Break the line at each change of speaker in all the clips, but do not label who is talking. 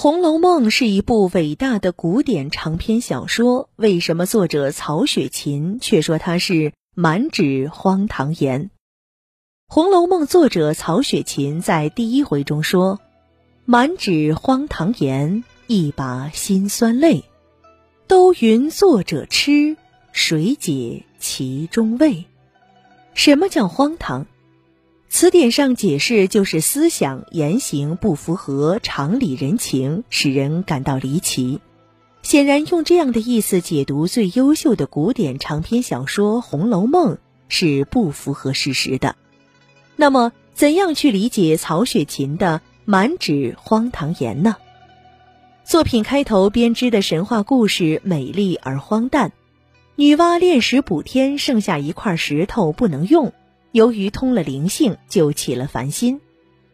红楼梦》是一部伟大的古典长篇小说，为什么作者曹雪芹却说它是满纸荒唐言？《红楼梦》作者曹雪芹在第一回中说：“满纸荒唐言，一把辛酸泪。都云作者痴，谁解其中味？”什么叫荒唐？词典上解释就是思想言行不符合常理人情，使人感到离奇。显然，用这样的意思解读最优秀的古典长篇小说《红楼梦》是不符合事实的。那么，怎样去理解曹雪芹的满纸荒唐言呢？作品开头编织的神话故事美丽而荒诞，女娲炼石补天，剩下一块石头不能用。由于通了灵性，就起了凡心。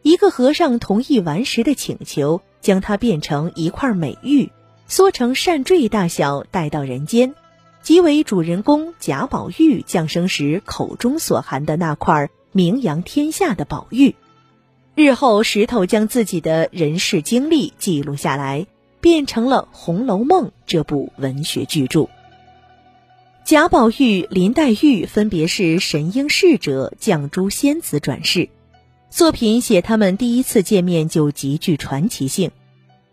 一个和尚同意顽石的请求，将它变成一块美玉，缩成扇坠大小，带到人间，即为主人公贾宝玉降生时口中所含的那块名扬天下的宝玉。日后，石头将自己的人世经历记录下来，变成了《红楼梦》这部文学巨著。贾宝玉、林黛玉分别是神瑛侍者、绛珠仙子转世，作品写他们第一次见面就极具传奇性。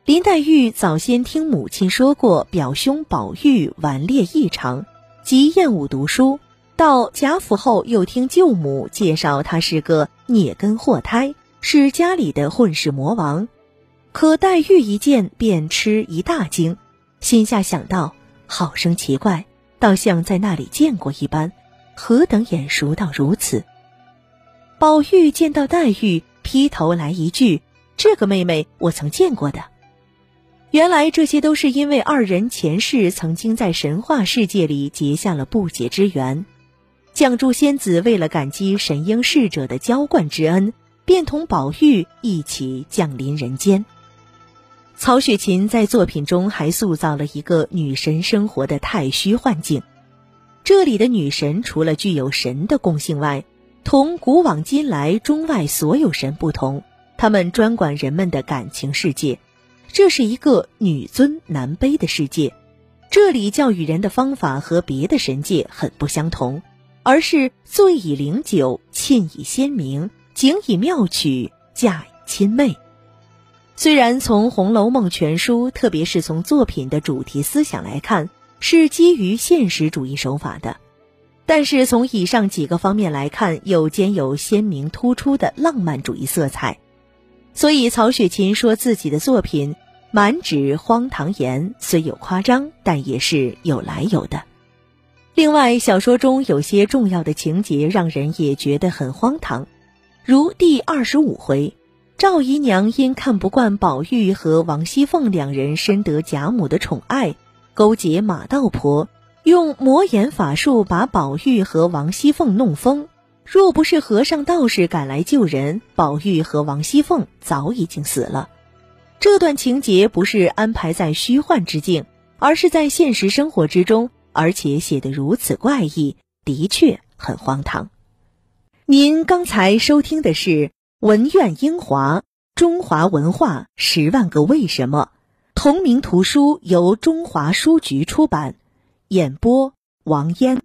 林黛玉早先听母亲说过表兄宝玉顽劣异常，极厌恶读书；到贾府后又听舅母介绍他是个孽根祸胎，是家里的混世魔王。可黛玉一见便吃一大惊，心下想到：好生奇怪。倒像在那里见过一般，何等眼熟到如此！宝玉见到黛玉，劈头来一句：“这个妹妹我曾见过的。”原来这些都是因为二人前世曾经在神话世界里结下了不解之缘。绛珠仙子为了感激神瑛侍者的浇灌之恩，便同宝玉一起降临人间。曹雪芹在作品中还塑造了一个女神生活的太虚幻境。这里的女神除了具有神的共性外，同古往今来中外所有神不同，他们专管人们的感情世界。这是一个女尊男卑的世界。这里教育人的方法和别的神界很不相同，而是醉以灵酒，沁以仙茗，景以妙曲，嫁以亲妹。虽然从《红楼梦》全书，特别是从作品的主题思想来看，是基于现实主义手法的，但是从以上几个方面来看，又兼有鲜明突出的浪漫主义色彩。所以曹雪芹说自己的作品满纸荒唐言，虽有夸张，但也是有来由的。另外，小说中有些重要的情节让人也觉得很荒唐，如第二十五回。赵姨娘因看不惯宝玉和王熙凤两人深得贾母的宠爱，勾结马道婆，用魔眼法术把宝玉和王熙凤弄疯。若不是和尚道士赶来救人，宝玉和王熙凤早已经死了。这段情节不是安排在虚幻之境，而是在现实生活之中，而且写得如此怪异，的确很荒唐。您刚才收听的是。文苑英华，中华文化十万个为什么，同名图书由中华书局出版，演播王嫣。